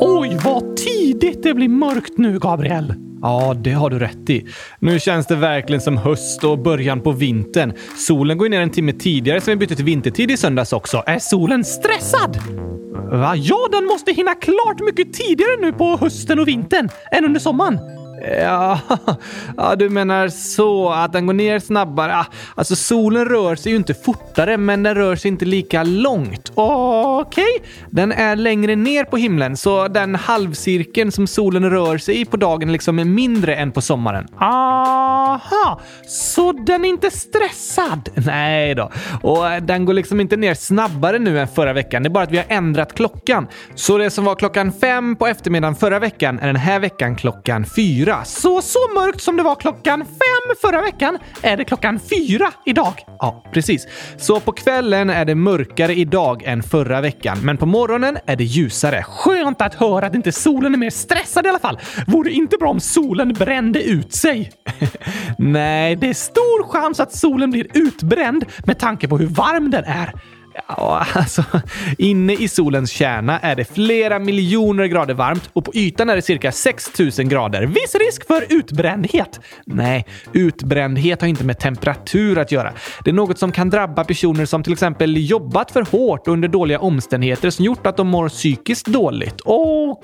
Oj, vad tidigt det blir mörkt nu, Gabriel. Ja, det har du rätt i. Nu känns det verkligen som höst och början på vintern. Solen går ner en timme tidigare sen vi bytte till vintertid i söndags också. Är solen stressad? Va? Ja, den måste hinna klart mycket tidigare nu på hösten och vintern än under sommaren. Ja, ja, du menar så att den går ner snabbare. Ah, alltså solen rör sig ju inte fortare, men den rör sig inte lika långt. Okej, okay. den är längre ner på himlen, så den halvcirkeln som solen rör sig i på dagen liksom är mindre än på sommaren. Aha, så den är inte stressad? Nej då, och eh, den går liksom inte ner snabbare nu än förra veckan. Det är bara att vi har ändrat klockan. Så det som var klockan fem på eftermiddagen förra veckan är den här veckan klockan fyra fyra. Så, så mörkt som det var klockan fem förra veckan är det klockan fyra idag. Ja, precis. Så på kvällen är det mörkare idag än förra veckan, men på morgonen är det ljusare. Skönt att höra att inte solen är mer stressad i alla fall. Vore inte bra om solen brände ut sig? Nej, det är stor chans att solen blir utbränd med tanke på hur varm den är. Ja, alltså, inne i solens kärna är det flera miljoner grader varmt och på ytan är det cirka 6000 grader. Viss risk för utbrändhet. Nej, utbrändhet har inte med temperatur att göra. Det är något som kan drabba personer som till exempel jobbat för hårt under dåliga omständigheter som gjort att de mår psykiskt dåligt. Okej!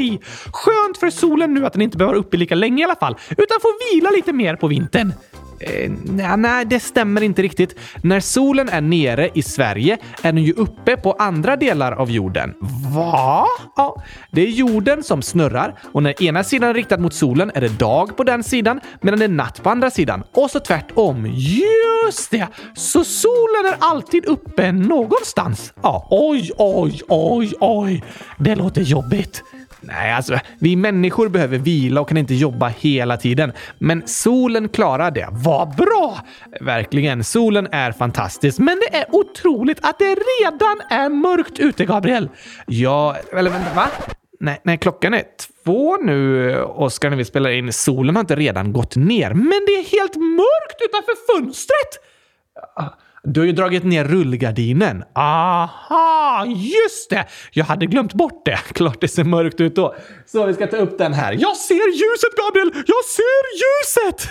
Okay. Skönt för solen nu att den inte behöver vara uppe lika länge i alla fall, utan får vila lite mer på vintern. Eh, nej, det stämmer inte riktigt. När solen är nere i Sverige är den ju uppe på andra delar av jorden. Va? Ja, det är jorden som snurrar och när ena sidan är riktad mot solen är det dag på den sidan medan det är natt på andra sidan. Och så tvärtom. Just det! Så solen är alltid uppe någonstans? Ja, oj, oj, oj, oj. Det låter jobbigt. Nej, alltså vi människor behöver vila och kan inte jobba hela tiden. Men solen klarar det. Vad bra! Verkligen, solen är fantastisk. Men det är otroligt att det redan är mörkt ute, Gabriel. Ja, eller vänta, va? Nej, nej, klockan är två nu, Oskar, när vi spelar in. Solen har inte redan gått ner. Men det är helt mörkt utanför fönstret! Du har ju dragit ner rullgardinen. Aha, just det! Jag hade glömt bort det. Klart det ser mörkt ut då. Så vi ska ta upp den här. Jag ser ljuset, Gabriel! Jag ser ljuset!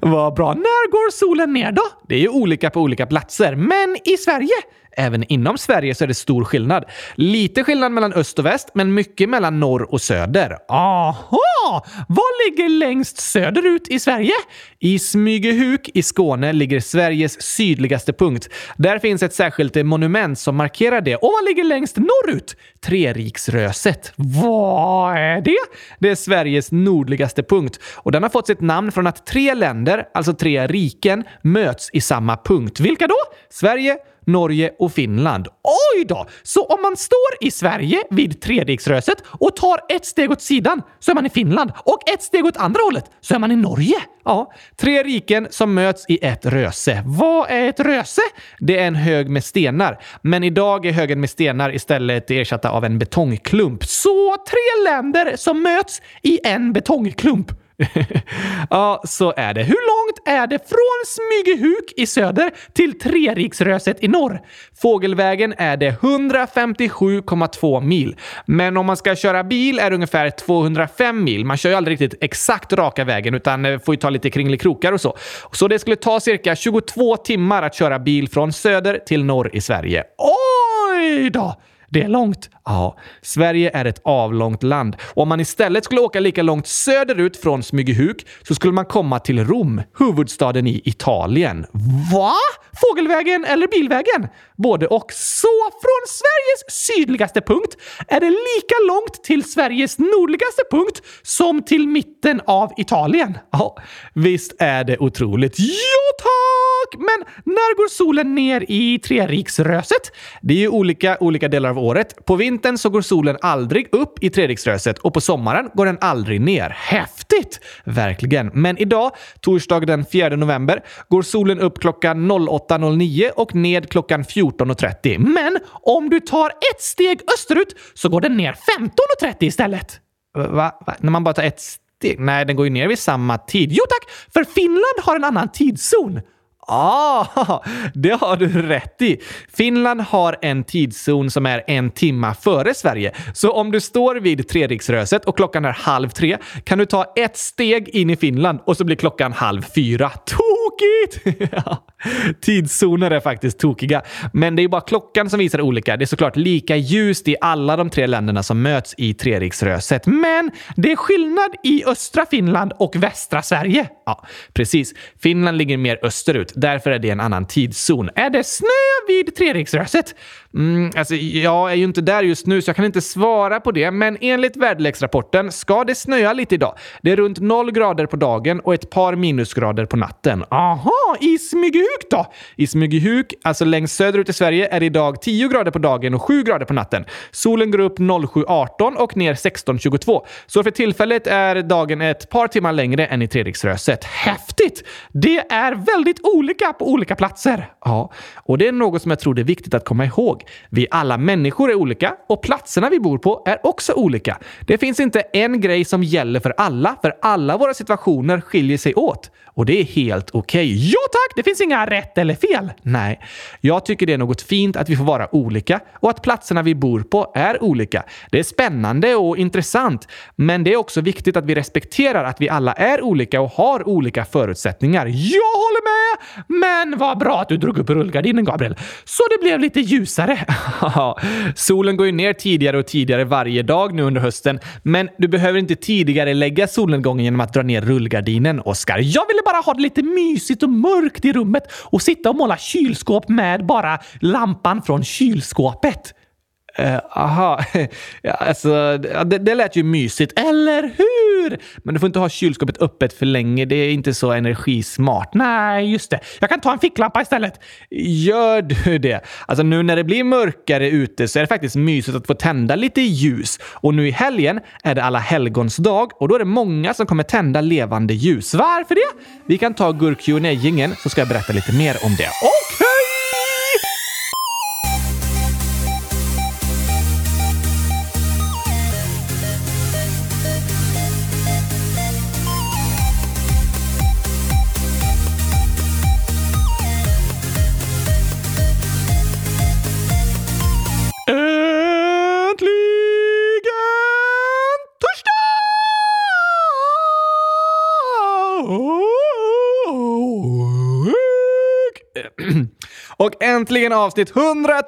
Vad bra. När går solen ner då? Det är ju olika på olika platser, men i Sverige Även inom Sverige så är det stor skillnad. Lite skillnad mellan öst och väst, men mycket mellan norr och söder. Aha! Vad ligger längst söderut i Sverige? I Smygehuk i Skåne ligger Sveriges sydligaste punkt. Där finns ett särskilt monument som markerar det. Och vad ligger längst norrut? Treriksröset. Vad är det? Det är Sveriges nordligaste punkt och den har fått sitt namn från att tre länder, alltså tre riken, möts i samma punkt. Vilka då? Sverige, Norge och Finland. Oj då! Så om man står i Sverige vid Treriksröset och tar ett steg åt sidan så är man i Finland och ett steg åt andra hållet så är man i Norge. Ja, tre riken som möts i ett röse. Vad är ett röse? Det är en hög med stenar, men idag är högen med stenar istället ersatta av en betongklump. Så tre länder som möts i en betongklump. ja, så är det. Hur långt är det från Smygehuk i söder till Treriksröset i norr? Fågelvägen är det 157,2 mil. Men om man ska köra bil är det ungefär 205 mil. Man kör ju aldrig riktigt exakt raka vägen utan eh, får ju ta lite kringelikrokar och så. Så det skulle ta cirka 22 timmar att köra bil från söder till norr i Sverige. Oj då! Det är långt. Ja, Sverige är ett avlångt land. Och om man istället skulle åka lika långt söderut från Smygehuk så skulle man komma till Rom, huvudstaden i Italien. Va? Fågelvägen eller bilvägen? Både och. Så från Sveriges sydligaste punkt är det lika långt till Sveriges nordligaste punkt som till mitten av Italien. Ja, visst är det otroligt. Ja, tack! Men när går solen ner i Treriksröset? Det är ju olika olika delar av året. På vintern vintern så går solen aldrig upp i Treriksröset och på sommaren går den aldrig ner. Häftigt! Verkligen. Men idag, torsdag den 4 november, går solen upp klockan 08.09 och ned klockan 14.30. Men om du tar ett steg österut så går den ner 15.30 istället. Va? Va? När man bara tar ett steg? Nej, den går ju ner vid samma tid. Jo tack, för Finland har en annan tidszon. Ah, det har du rätt i. Finland har en tidszon som är en timma före Sverige. Så om du står vid Treriksröset och klockan är halv tre kan du ta ett steg in i Finland och så blir klockan halv fyra. Tokigt! Tidszoner är faktiskt tokiga. Men det är bara klockan som visar olika. Det är såklart lika ljust i alla de tre länderna som möts i Treriksröset. Men det är skillnad i östra Finland och västra Sverige. Ja, precis. Finland ligger mer österut. Därför är det en annan tidszon. Är det snö vid Treriksröset? Mm, alltså, jag är ju inte där just nu så jag kan inte svara på det, men enligt väderleksrapporten ska det snöa lite idag. Det är runt 0 grader på dagen och ett par minusgrader på natten. Aha, i Smygehuk då? I Smygehuk, alltså längst söderut i Sverige, är det idag 10 grader på dagen och 7 grader på natten. Solen går upp 07.18 och ner 16.22. Så för tillfället är dagen ett par timmar längre än i Treriksröset. Häftigt! Det är väldigt olika på olika platser. Ja, och det är något som jag tror det är viktigt att komma ihåg. Vi alla människor är olika och platserna vi bor på är också olika. Det finns inte en grej som gäller för alla, för alla våra situationer skiljer sig åt. Och det är helt okej. Okay. Ja tack! Det finns inga rätt eller fel. Nej, jag tycker det är något fint att vi får vara olika och att platserna vi bor på är olika. Det är spännande och intressant, men det är också viktigt att vi respekterar att vi alla är olika och har olika förutsättningar. Jag håller med! Men vad bra att du drog upp rullgardinen, Gabriel. Så det blev lite ljusare. Solen går ju ner tidigare och tidigare varje dag nu under hösten, men du behöver inte tidigare lägga solnedgången genom att dra ner rullgardinen, Oskar. Jag ville bara ha det lite mysigt och mörkt i rummet och sitta och måla kylskåp med bara lampan från kylskåpet. Uh, aha, ja, alltså det, det lät ju mysigt, eller hur? Men du får inte ha kylskåpet öppet för länge. Det är inte så energismart. Nej, just det. Jag kan ta en ficklampa istället. Gör du det? Alltså nu när det blir mörkare ute så är det faktiskt mysigt att få tända lite ljus. Och nu i helgen är det alla helgons dag och då är det många som kommer tända levande ljus. Varför det? Vi kan ta gurk gingen så ska jag berätta lite mer om det. Okej! Och äntligen avsnitt 100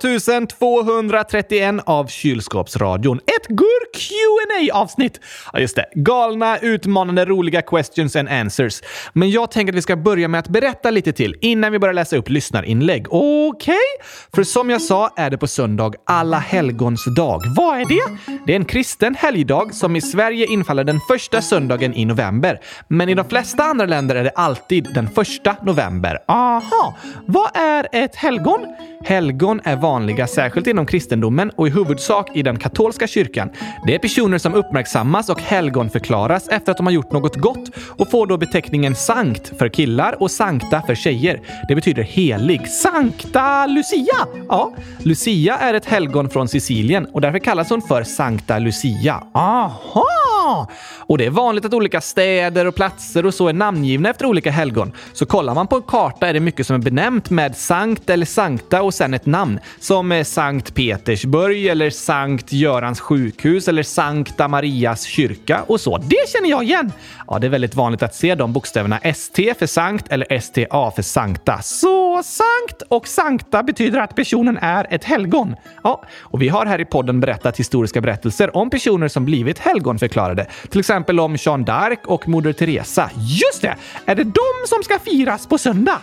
231 av Kylskåpsradion. Ett gurk qa avsnitt Ja, just det. Galna, utmanande, roliga questions and answers. Men jag tänker att vi ska börja med att berätta lite till innan vi börjar läsa upp lyssnarinlägg. Okej? Okay? För som jag sa är det på söndag alla helgons dag. Vad är det? Det är en kristen helgdag som i Sverige infaller den första söndagen i november. Men i de flesta andra länder är det alltid den första november. Aha! Vad är ett helgon? Helgon är vanliga särskilt inom kristendomen och i huvudsak i den katolska kyrkan. Det är personer som uppmärksammas och helgonförklaras efter att de har gjort något gott och får då beteckningen sankt för killar och sankta för tjejer. Det betyder helig. Sankta Lucia! Ja, Lucia är ett helgon från Sicilien och därför kallas hon för Sankta Lucia. Aha! Och det är vanligt att olika städer och platser och så är namngivna efter olika helgon. Så kollar man på en karta är det mycket som är benämnt med sankt eller sankta och sen ett namn. Som Sankt Petersburg eller Sankt Görans sjukhus eller Sankta Marias kyrka och så. Det känner jag igen! Ja, det är väldigt vanligt att se de bokstäverna ST för sankt eller STA för sankta. Så sankt och sankta betyder att personen är ett helgon. Ja, och vi har här i podden berättat historiska berättelser om personer som blivit helgonförklarade. Till exempel om Jeanne d'Arc och Moder Teresa. Just det! Är det de som ska firas på söndag?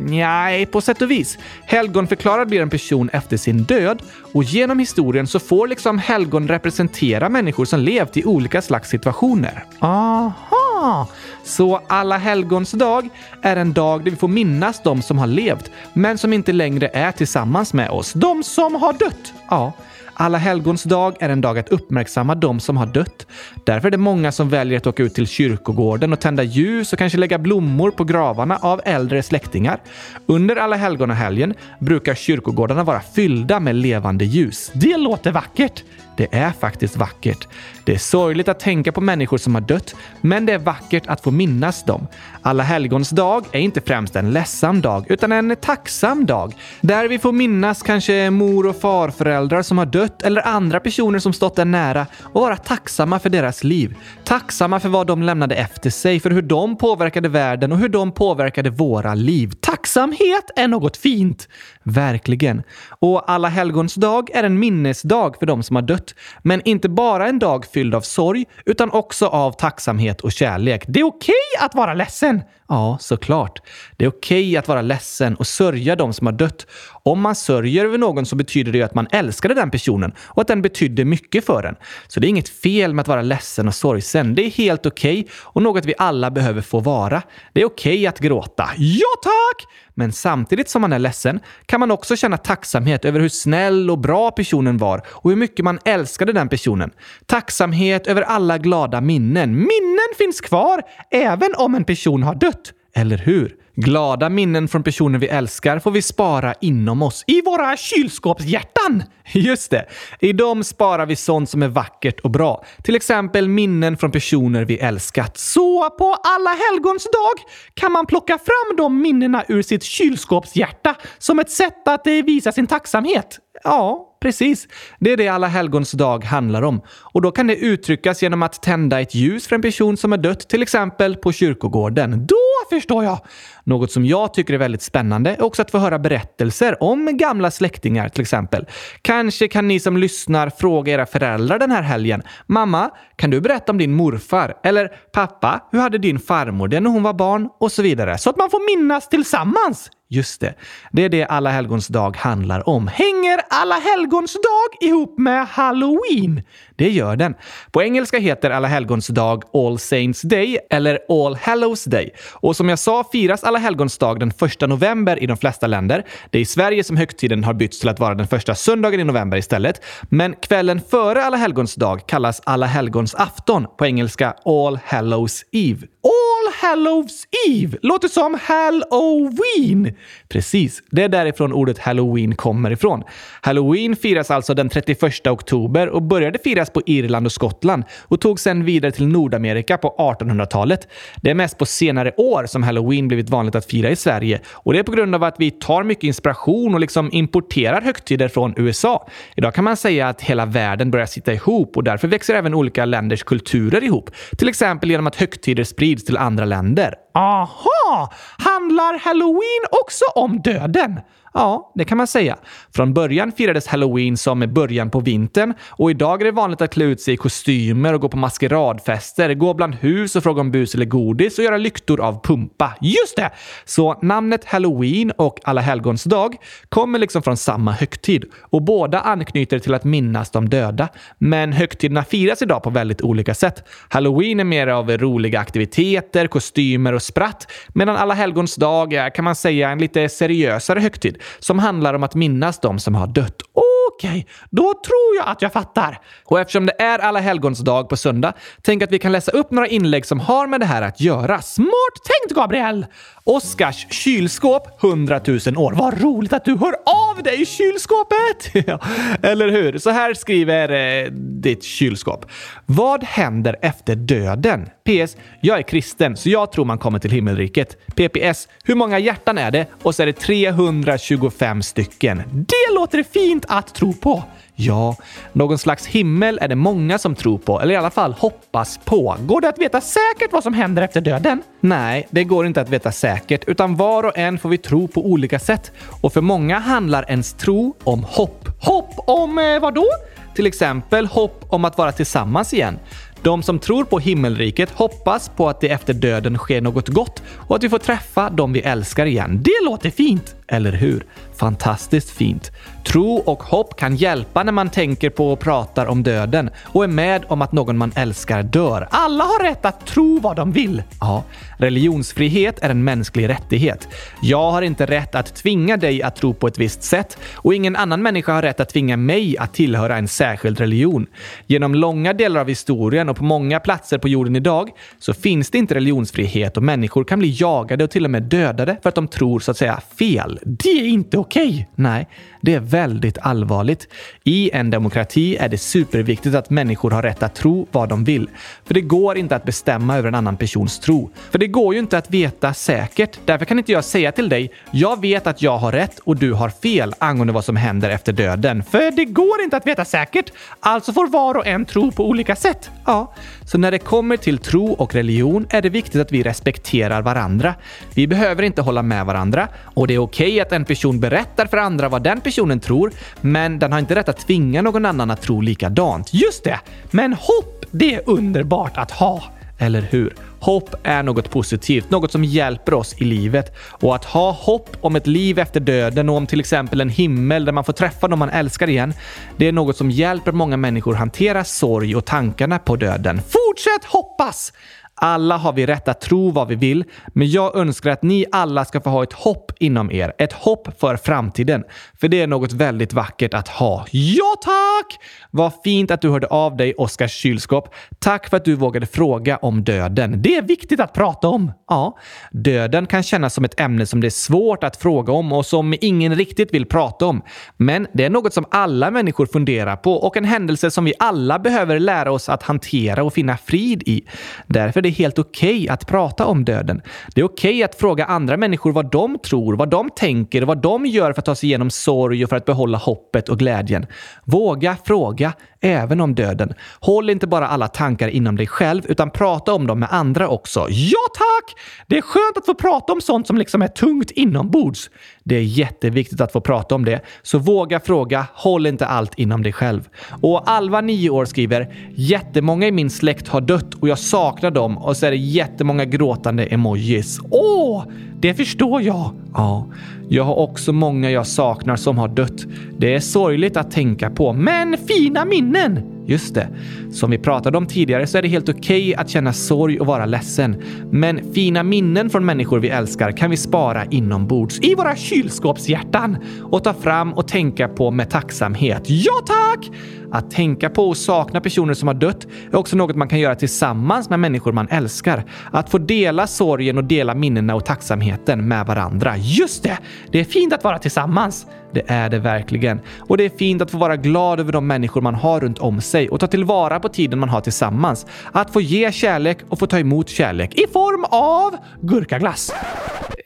Nej, på sätt och vis. Helgonförklarad blir en person efter sin död och genom historien så får liksom helgon representera människor som levt i olika slags situationer. Aha! Så alla helgons dag är en dag där vi får minnas de som har levt, men som inte längre är tillsammans med oss. De som har dött. Ja. Alla helgons dag är en dag att uppmärksamma de som har dött. Därför är det många som väljer att åka ut till kyrkogården och tända ljus och kanske lägga blommor på gravarna av äldre släktingar. Under alla helgonahelgen brukar kyrkogårdarna vara fyllda med levande ljus. Det låter vackert. Det är faktiskt vackert. Det är sorgligt att tänka på människor som har dött, men det är vackert att få minnas dem. Alla helgons dag är inte främst en ledsam dag, utan en tacksam dag. Där vi får minnas kanske mor och farföräldrar som har dött eller andra personer som stått en nära och vara tacksamma för deras liv. Tacksamma för vad de lämnade efter sig, för hur de påverkade världen och hur de påverkade våra liv. Tacksamhet är något fint. Verkligen. Och alla helgons dag är en minnesdag för de som har dött. Men inte bara en dag fylld av sorg, utan också av tacksamhet och kärlek. Det är okej att vara ledsen. Ja, såklart. Det är okej att vara ledsen och sörja de som har dött. Om man sörjer över någon så betyder det ju att man älskade den personen och att den betydde mycket för en. Så det är inget fel med att vara ledsen och sorgsen. Det är helt okej och något vi alla behöver få vara. Det är okej att gråta. Ja, tack! Men samtidigt som man är ledsen kan kan man också känna tacksamhet över hur snäll och bra personen var och hur mycket man älskade den personen. Tacksamhet över alla glada minnen. Minnen finns kvar även om en person har dött. Eller hur? Glada minnen från personer vi älskar får vi spara inom oss. I våra kylskåpshjärtan! Just det. I dem sparar vi sånt som är vackert och bra. Till exempel minnen från personer vi älskat. Så på alla helgons dag kan man plocka fram de minnena ur sitt kylskåpshjärta som ett sätt att eh, visa sin tacksamhet. Ja, precis. Det är det alla helgons dag handlar om. Och då kan det uttryckas genom att tända ett ljus för en person som är dött, till exempel på kyrkogården. Då förstår jag! Något som jag tycker är väldigt spännande är också att få höra berättelser om gamla släktingar till exempel. Kanske kan ni som lyssnar fråga era föräldrar den här helgen. Mamma, kan du berätta om din morfar? Eller pappa, hur hade din farmor det när hon var barn? Och så vidare. Så att man får minnas tillsammans. Just det. Det är det Alla helgons dag handlar om. Hänger Alla helgons dag ihop med Halloween? Det gör den. På engelska heter Alla helgons dag All Saints Day eller All Hallows Day. Och som jag sa firas Alla helgons dag den 1 november i de flesta länder. Det är i Sverige som högtiden har bytts till att vara den första söndagen i november istället. Men kvällen före Alla helgons dag kallas Alla helgons afton, på engelska All Hallows Eve. All Hallows Eve! Låter som Halloween! Precis, det är därifrån ordet Halloween kommer ifrån. Halloween firas alltså den 31 oktober och började firas på Irland och Skottland och tog sedan vidare till Nordamerika på 1800-talet. Det är mest på senare år som Halloween blivit vanligt att fira i Sverige och det är på grund av att vi tar mycket inspiration och liksom importerar högtider från USA. Idag kan man säga att hela världen börjar sitta ihop och därför växer även olika länders kulturer ihop. Till exempel genom att högtider sprids till andra länder. Aha! Handlar Halloween också om döden? Ja, det kan man säga. Från början firades halloween som början på vintern och idag är det vanligt att klä ut sig i kostymer och gå på maskeradfester, gå bland hus och fråga om bus eller godis och göra lyktor av pumpa. Just det! Så namnet halloween och alla helgons dag kommer liksom från samma högtid och båda anknyter till att minnas de döda. Men högtiderna firas idag på väldigt olika sätt. Halloween är mer av roliga aktiviteter, kostymer och spratt medan alla helgons dag är, kan man säga, en lite seriösare högtid som handlar om att minnas de som har dött. Okej, okay, då tror jag att jag fattar. Och eftersom det är alla helgons dag på söndag, tänk att vi kan läsa upp några inlägg som har med det här att göra. Smart tänkt, Gabriel! Oskars kylskåp 100 000 år. Vad roligt att du hör av dig i kylskåpet! eller hur? Så här skriver eh, ditt kylskåp. Vad händer efter döden? PS. Jag är kristen, så jag tror man kommer till himmelriket. PPS. Hur många hjärtan är det? Och så är det 325 stycken. Det låter fint att tro på. Ja, någon slags himmel är det många som tror på, eller i alla fall hoppas på. Går det att veta säkert vad som händer efter döden? Nej, det går inte att veta säkert, utan var och en får vi tro på olika sätt. Och för många handlar ens tro om hopp. Hopp om eh, vad då? Till exempel hopp om att vara tillsammans igen. De som tror på himmelriket hoppas på att det efter döden sker något gott och att vi får träffa de vi älskar igen. Det låter fint! Eller hur? Fantastiskt fint. Tro och hopp kan hjälpa när man tänker på och pratar om döden och är med om att någon man älskar dör. Alla har rätt att tro vad de vill. Ja, religionsfrihet är en mänsklig rättighet. Jag har inte rätt att tvinga dig att tro på ett visst sätt och ingen annan människa har rätt att tvinga mig att tillhöra en särskild religion. Genom långa delar av historien och på många platser på jorden idag så finns det inte religionsfrihet och människor kan bli jagade och till och med dödade för att de tror så att säga fel. Det är inte okej. Okay. Nej, det är väldigt allvarligt. I en demokrati är det superviktigt att människor har rätt att tro vad de vill. För det går inte att bestämma över en annan persons tro. För det går ju inte att veta säkert. Därför kan inte jag säga till dig “Jag vet att jag har rätt och du har fel angående vad som händer efter döden”. För det går inte att veta säkert. Alltså får var och en tro på olika sätt. Ja, så när det kommer till tro och religion är det viktigt att vi respekterar varandra. Vi behöver inte hålla med varandra och det är okej okay att en person berättar för andra vad den personen tror, men den har inte rätt att tvinga någon annan att tro likadant. Just det! Men hopp, det är underbart att ha. Eller hur? Hopp är något positivt, något som hjälper oss i livet. Och att ha hopp om ett liv efter döden och om till exempel en himmel där man får träffa någon man älskar igen, det är något som hjälper många människor hantera sorg och tankarna på döden. Fortsätt hoppas! Alla har vi rätt att tro vad vi vill, men jag önskar att ni alla ska få ha ett hopp inom er. Ett hopp för framtiden. För det är något väldigt vackert att ha. Ja, tack! Vad fint att du hörde av dig, Oskar kylskåp. Tack för att du vågade fråga om döden. Det är viktigt att prata om. Ja, döden kan kännas som ett ämne som det är svårt att fråga om och som ingen riktigt vill prata om. Men det är något som alla människor funderar på och en händelse som vi alla behöver lära oss att hantera och finna frid i. Därför det är helt okej okay att prata om döden. Det är okej okay att fråga andra människor vad de tror, vad de tänker och vad de gör för att ta sig igenom sorg och för att behålla hoppet och glädjen. Våga fråga, även om döden. Håll inte bara alla tankar inom dig själv, utan prata om dem med andra också. Ja, tack! Det är skönt att få prata om sånt som liksom är tungt inombords. Det är jätteviktigt att få prata om det, så våga fråga. Håll inte allt inom dig själv. Och Alva, 9 år, skriver “Jättemånga i min släkt har dött och jag saknar dem” och så är det jättemånga gråtande emojis. Åh! Det förstår jag. Ja, jag har också många jag saknar som har dött. Det är sorgligt att tänka på, men fina minnen! Just det. Som vi pratade om tidigare så är det helt okej okay att känna sorg och vara ledsen. Men fina minnen från människor vi älskar kan vi spara inombords i våra kylskåpshjärtan och ta fram och tänka på med tacksamhet. Ja, tack! Att tänka på och sakna personer som har dött är också något man kan göra tillsammans med människor man älskar. Att få dela sorgen och dela minnena och tacksamheten med varandra. Just det! Det är fint att vara tillsammans. Det är det verkligen. Och det är fint att få vara glad över de människor man har runt om sig och ta tillvara på tiden man har tillsammans. Att få ge kärlek och få ta emot kärlek i form av gurkaglass.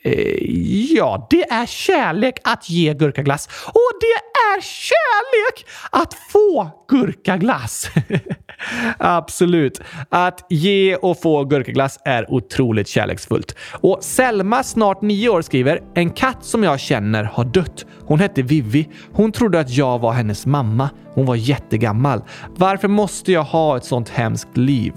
Eh, ja, det är kärlek att ge gurkaglass. Och det är kärlek att få gurkaglass. Absolut. Att ge och få gurkaglass är otroligt kärleksfullt. Och Selma, snart nio år, skriver “En katt som jag känner har dött. Hon hette Vivi. Hon trodde att jag var hennes mamma. Hon var jättegammal. Varför måste jag ha ett sånt hemskt liv?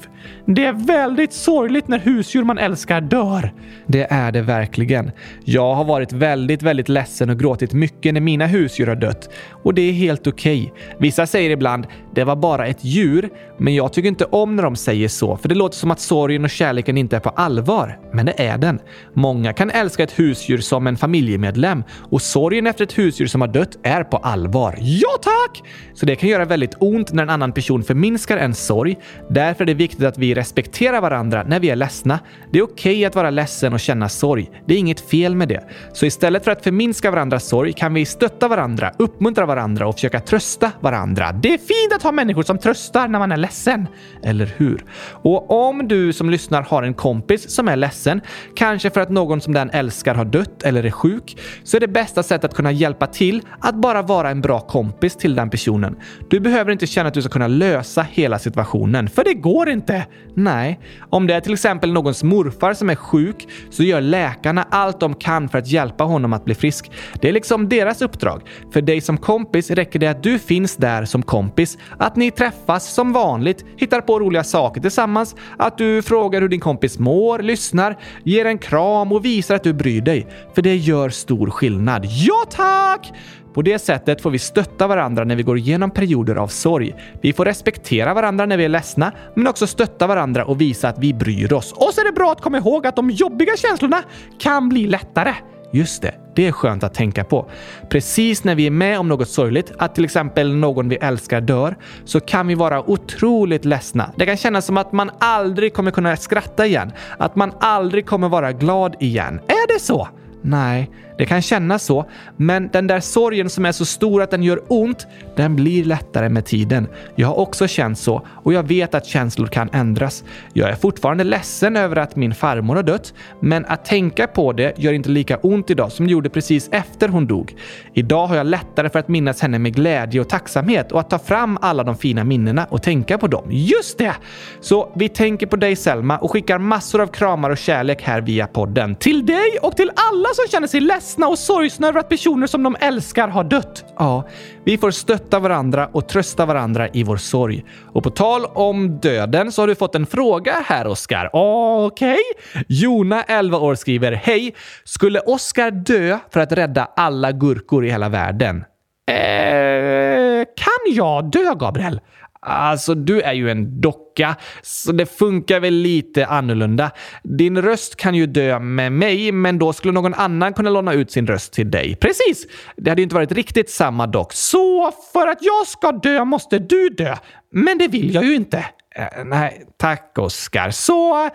Det är väldigt sorgligt när husdjur man älskar dör. Det är det verkligen. Jag har varit väldigt, väldigt ledsen och gråtit mycket när mina husdjur har dött. Och det är helt okej. Okay. Vissa säger ibland “det var bara ett djur”, men jag tycker inte om när de säger så, för det låter som att sorgen och kärleken inte är på allvar. Men det är den. Många kan älska ett husdjur som en familjemedlem och sorgen efter ett husdjur som har dött är på allvar. Ja tack! Så det kan göra väldigt ont när en annan person förminskar en sorg. Därför är det viktigt att vi respekterar varandra när vi är ledsna. Det är okej okay att vara ledsen och känna sorg. Det är inget fel med det. Så istället för att förminska varandras sorg kan vi stötta varandra, uppmuntra varandra och försöka trösta varandra. Det är fint att ha människor som tröstar när man är ledsen. Eller hur? Och om du som lyssnar har en kompis som är ledsen, kanske för att någon som den älskar har dött eller är sjuk, så är det bästa sättet att kunna hjälpa till att bara vara en bra kompis till den personen situationen. Du behöver inte känna att du ska kunna lösa hela situationen, för det går inte. Nej, om det är till exempel någons morfar som är sjuk så gör läkarna allt de kan för att hjälpa honom att bli frisk. Det är liksom deras uppdrag. För dig som kompis räcker det att du finns där som kompis, att ni träffas som vanligt, hittar på roliga saker tillsammans, att du frågar hur din kompis mår, lyssnar, ger en kram och visar att du bryr dig. För det gör stor skillnad. Ja tack! På det sättet får vi stötta varandra när vi går igenom perioder av sorg. Vi får respektera varandra när vi är ledsna, men också stötta varandra och visa att vi bryr oss. Och så är det bra att komma ihåg att de jobbiga känslorna kan bli lättare. Just det, det är skönt att tänka på. Precis när vi är med om något sorgligt, att till exempel någon vi älskar dör, så kan vi vara otroligt ledsna. Det kan kännas som att man aldrig kommer kunna skratta igen, att man aldrig kommer vara glad igen. Är det så? Nej, det kan kännas så, men den där sorgen som är så stor att den gör ont, den blir lättare med tiden. Jag har också känt så och jag vet att känslor kan ändras. Jag är fortfarande ledsen över att min farmor har dött, men att tänka på det gör inte lika ont idag som det gjorde precis efter hon dog. Idag har jag lättare för att minnas henne med glädje och tacksamhet och att ta fram alla de fina minnena och tänka på dem. Just det! Så vi tänker på dig Selma och skickar massor av kramar och kärlek här via podden. Till dig och till alla som känner sig ledsna och sorgsna över att personer som de älskar har dött. Ja, vi får stötta varandra och trösta varandra i vår sorg. Och på tal om döden så har du fått en fråga här, Oskar. Okej? Okay. Jona, 11 år, skriver Hej! Skulle Oskar dö för att rädda alla gurkor i hela världen? Eh, kan jag dö, Gabriel? Alltså, du är ju en docka, så det funkar väl lite annorlunda. Din röst kan ju dö med mig, men då skulle någon annan kunna låna ut sin röst till dig. Precis! Det hade ju inte varit riktigt samma dock. Så för att jag ska dö måste du dö. Men det vill jag ju inte. Uh, nej, tack Oskar. Så... Uh,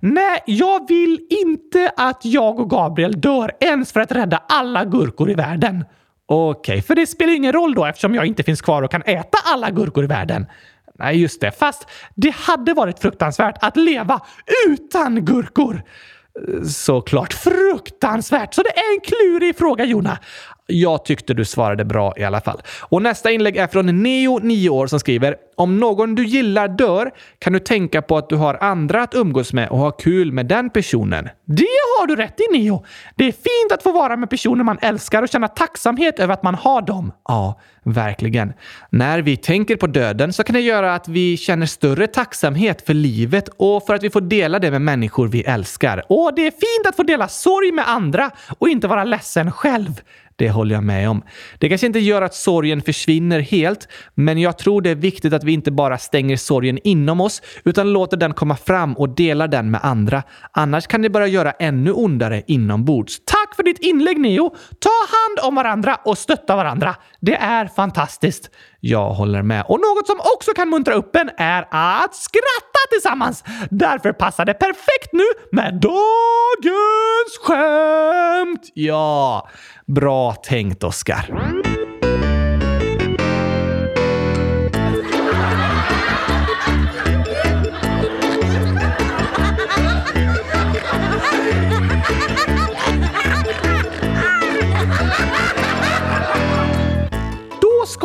nej, jag vill inte att jag och Gabriel dör ens för att rädda alla gurkor i världen. Okej, okay, för det spelar ingen roll då eftersom jag inte finns kvar och kan äta alla gurkor i världen. Nej, just det. Fast det hade varit fruktansvärt att leva utan gurkor. Såklart fruktansvärt! Så det är en klurig fråga, Jona. Jag tyckte du svarade bra i alla fall. Och nästa inlägg är från Neo, 9 år, som skriver “Om någon du gillar dör kan du tänka på att du har andra att umgås med och ha kul med den personen.” Det har du rätt i, Neo! Det är fint att få vara med personer man älskar och känna tacksamhet över att man har dem. Ja, verkligen. När vi tänker på döden så kan det göra att vi känner större tacksamhet för livet och för att vi får dela det med människor vi älskar. Och det är fint att få dela sorg med andra och inte vara ledsen själv. Det håller jag med om. Det kanske inte gör att sorgen försvinner helt, men jag tror det är viktigt att vi inte bara stänger sorgen inom oss, utan låter den komma fram och delar den med andra. Annars kan det bara göra ännu ondare inombords. Tack Tack för ditt inlägg Neo! Ta hand om varandra och stötta varandra. Det är fantastiskt. Jag håller med. Och något som också kan muntra upp en är att skratta tillsammans. Därför passar det perfekt nu med dagens skämt. Ja, bra tänkt Oskar.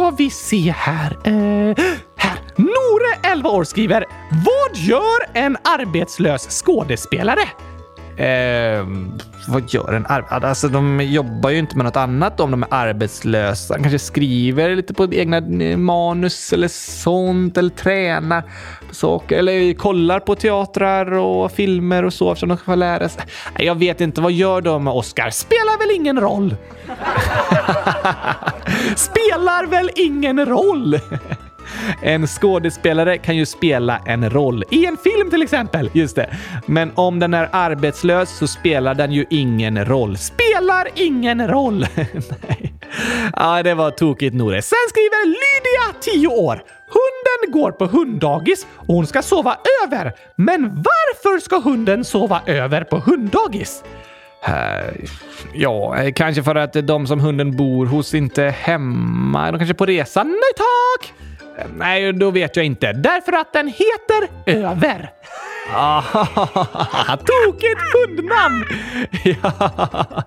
Ska vi se här. Eh, här. Nore, 11 år, skriver Vad gör en arbetslös skådespelare? Eh, vad gör en arbetslös? Alltså, de jobbar ju inte med något annat om de är arbetslösa. De kanske skriver lite på egna eh, manus eller sånt eller tränar på saker eller kollar på teatrar och filmer och så eftersom de ska lära sig. Jag vet inte. Vad gör de med Oscar? Spelar väl ingen roll? Spelar väl ingen roll? En skådespelare kan ju spela en roll i en film till exempel. Just det. Men om den är arbetslös så spelar den ju ingen roll. Spelar ingen roll! Nej. Ja, det var tokigt Nore. Sen skriver Lydia, 10 år. Hunden går på hunddagis och hon ska sova över. Men varför ska hunden sova över på hunddagis? Eh, ja, eh, kanske för att de som hunden bor hos inte är hemma. De kanske är på resa. Nej tack! Nej, då vet jag inte. Därför att den heter Över. Ah, tokigt hundnamn! ja,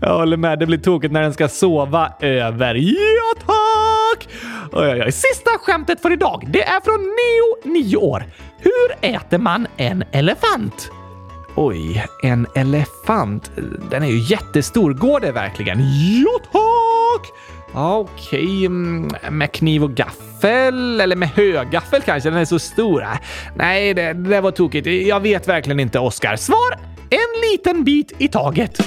jag håller med. Det blir tokigt när den ska sova över. Ja, tack! Oj, oj, oj. Sista skämtet för idag. Det är från Neo, 9 år. Hur äter man en elefant? Oj, en elefant. Den är ju jättestor. Går det verkligen? Ja, tack! Okej, okay. Mm, med kniv och gaffel? Eller med högaffel kanske? Den är så stor. Nej, det, det var tokigt. Jag vet verkligen inte, Oskar. Svar! En liten bit i taget.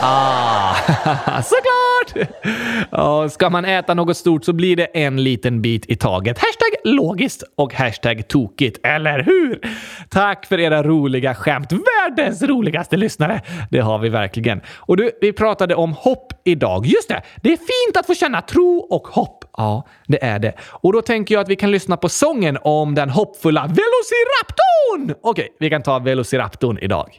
Ah, såklart! Ja, ska man äta något stort så blir det en liten bit i taget. Hashtag logiskt och hashtag tokigt, eller hur? Tack för era roliga skämt. Världens roligaste lyssnare. Det har vi verkligen. Och du, vi pratade om hopp idag. Just det, det är fint att få känna tro och hopp. Ja, det är det. Och då tänker jag att vi kan lyssna på sången om den hoppfulla Velociraptorn! Okej, vi kan ta Velociraptorn idag.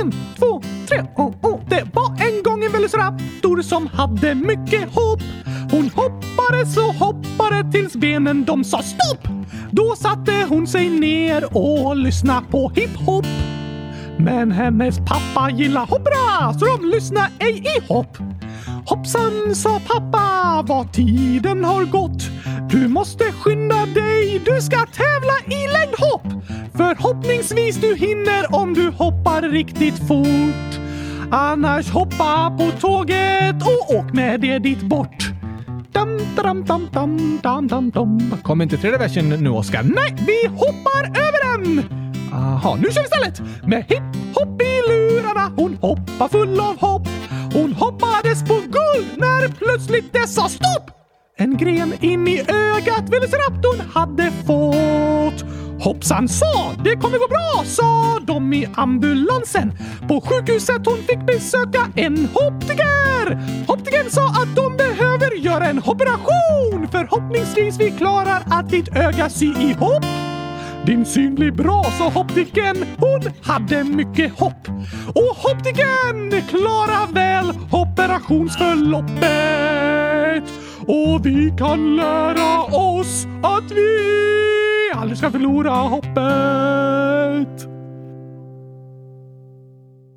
En, två, tre, oh, oh. Det var en gång en raptor som hade mycket hopp. Hon hoppade så hoppade tills benen de sa stopp. Då satte hon sig ner och lyssnade på hiphop. Men hennes pappa gillar hoppra så de lyssnade ej i hopp. Hoppsan, sa pappa, vad tiden har gått. Du måste skynda dig, du ska tävla i längdhopp. Förhoppningsvis du hinner om du hoppar riktigt fort. Annars hoppa på tåget och åk med det dit bort. Dum, dum, dum, dum, dum, dum, dum. Kom inte tredje versen nu, Oskar. Nej, vi hoppar över den! Aha, nu kör vi istället! Med hipp-hopp i lurarna, hon hoppar full av hopp. Hon hoppades på guld när plötsligt det sa stopp! En gren in i ögat Velociraptorn hade fått. Hoppsan sa, det kommer gå bra, sa de i ambulansen. På sjukhuset hon fick besöka en optiker. Optikern sa att de behöver göra en operation. Förhoppningsvis vi klarar att ditt öga sy ihop. Din syn blir bra, sa hoptikern. Hon hade mycket hopp. Och hoptikern klarar väl operationsförloppet. Och vi kan lära oss att vi aldrig ska förlora hoppet.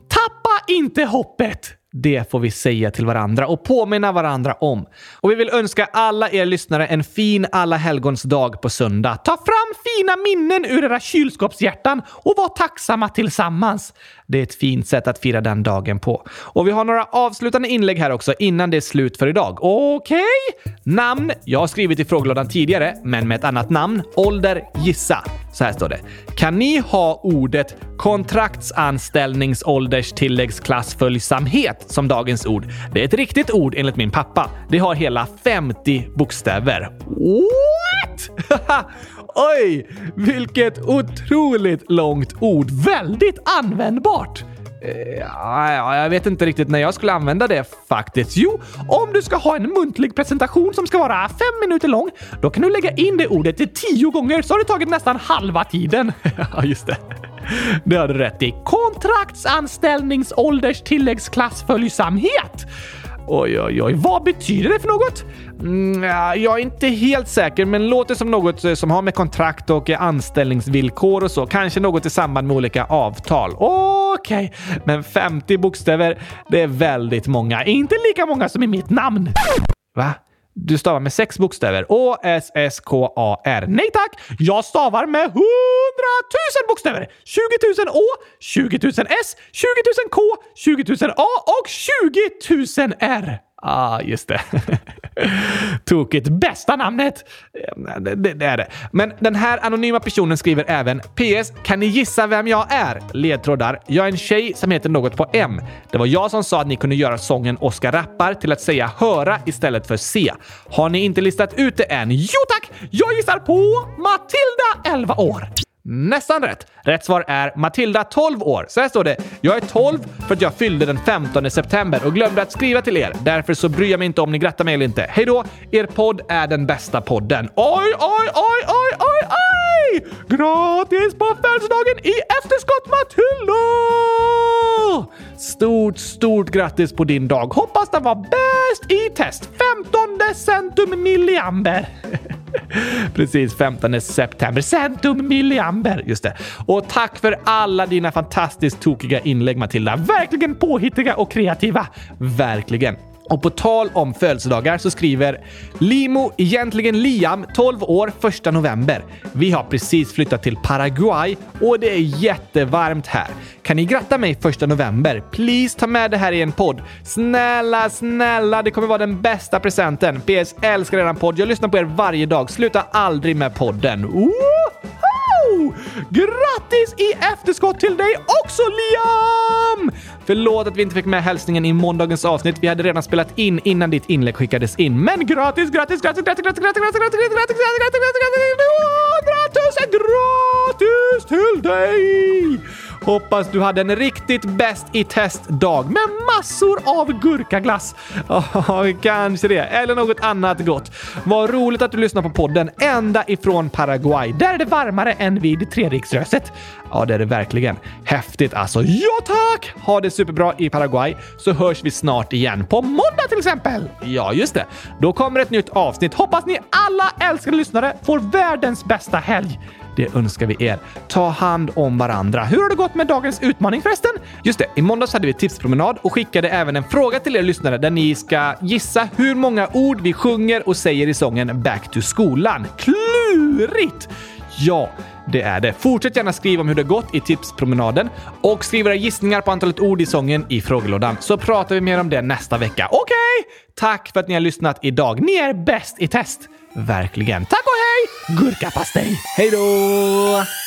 Tappa inte hoppet! Det får vi säga till varandra och påminna varandra om. Och vi vill önska alla er lyssnare en fin alla helgons dag på söndag. Ta fram fina minnen ur era kylskåpshjärtan och var tacksamma tillsammans. Det är ett fint sätt att fira den dagen på. Och vi har några avslutande inlägg här också innan det är slut för idag. Okej? Okay. Namn. Jag har skrivit i frågelådan tidigare, men med ett annat namn. Ålder. Gissa. Så här står det. Kan ni ha ordet kontraktsanställningsålderstilläggsklassföljsamhet som dagens ord? Det är ett riktigt ord enligt min pappa. Det har hela 50 bokstäver. What? Oj, vilket otroligt långt ord. Väldigt användbart. Eh, ja, jag vet inte riktigt när jag skulle använda det faktiskt. Jo, om du ska ha en muntlig presentation som ska vara fem minuter lång, då kan du lägga in det ordet tio gånger så har det tagit nästan halva tiden. ja, just det. Det har du rätt i. Kontraktsanställningsålders tilläggsklassföljsamhet. Oj, oj, oj. Vad betyder det för något? Mm, jag är inte helt säker, men låter som något eh, som har med kontrakt och eh, anställningsvillkor och så. Kanske något i samband med olika avtal. Okej, okay. men 50 bokstäver, det är väldigt många. Inte lika många som i mitt namn. Va? Du stavar med sex bokstäver. O-S-S-K-A-R. Nej tack! Jag stavar med hundratusen bokstäver! 20 000 Å, 20 000 S, 20 000 K, 20 000 A och 20 000 R. Ah, just det. Tokigt. Bästa namnet! Det, det, det, är det. Men den här anonyma personen skriver även PS. Kan ni gissa vem jag är? Ledtrådar. Jag är en tjej som heter något på M. Det var jag som sa att ni kunde göra sången Oskar rappar till att säga höra istället för se. Har ni inte listat ut det än? Jo tack! Jag gissar på Matilda, 11 år. Nästan rätt. Rätt svar är Matilda, 12 år. Så här står det. Jag är 12 för att jag fyllde den 15 september och glömde att skriva till er. Därför så bryr jag mig inte om ni grattar mig eller inte. Hej då! Er podd är den bästa podden. Oj, oj, oj, oj, oj, oj! Gratis på födelsedagen i efterskott Matilda! Stort, stort grattis på din dag. Hoppas den var bäst i test. 15 centum milliamber. Precis, 15 september. Centum milliamber. Just det. Och och tack för alla dina fantastiskt tokiga inlägg, Matilda. Verkligen påhittiga och kreativa. Verkligen. Och på tal om födelsedagar så skriver Limo, egentligen Liam, 12 år, 1 november. Vi har precis flyttat till Paraguay och det är jättevarmt här. Kan ni gratta mig 1 november? Please ta med det här i en podd. Snälla, snälla, det kommer vara den bästa presenten. PS, älskar eran podd. Jag lyssnar på er varje dag. Sluta aldrig med podden. Woho! Grattis i efterskott till dig också Liam! Förlåt att vi inte fick med hälsningen i måndagens avsnitt. Vi hade redan spelat in innan ditt inlägg skickades in. Men grattis, grattis, grattis, grattis, grattis, grattis, grattis, grattis, grattis, grattis, grattis, grattis, grattis till dig! Hoppas du hade en riktigt bäst i test-dag med massor av gurkaglass. Ja, kanske det. Eller något annat gott. Vad roligt att du lyssnar på podden ända ifrån Paraguay. Där är det varmare än vid Treriksröset. Ja, det är det verkligen. Häftigt alltså. Ja tack! Ha det superbra i Paraguay så hörs vi snart igen. På måndag till exempel! Ja, just det. Då kommer ett nytt avsnitt. Hoppas ni alla älskade lyssnare får världens bästa helg. Det önskar vi er. Ta hand om varandra. Hur har det gått med dagens utmaning förresten? Just det, i måndags hade vi tipspromenad och skickade även en fråga till er lyssnare där ni ska gissa hur många ord vi sjunger och säger i sången Back to skolan. Klurigt! Ja, det är det. Fortsätt gärna skriva om hur det gått i tipspromenaden och skriv era gissningar på antalet ord i sången i frågelådan så pratar vi mer om det nästa vecka. Okej? Okay? Tack för att ni har lyssnat idag. Ni är bäst i test. Verkligen. Tack och hej! Gurkapastej! Hej då!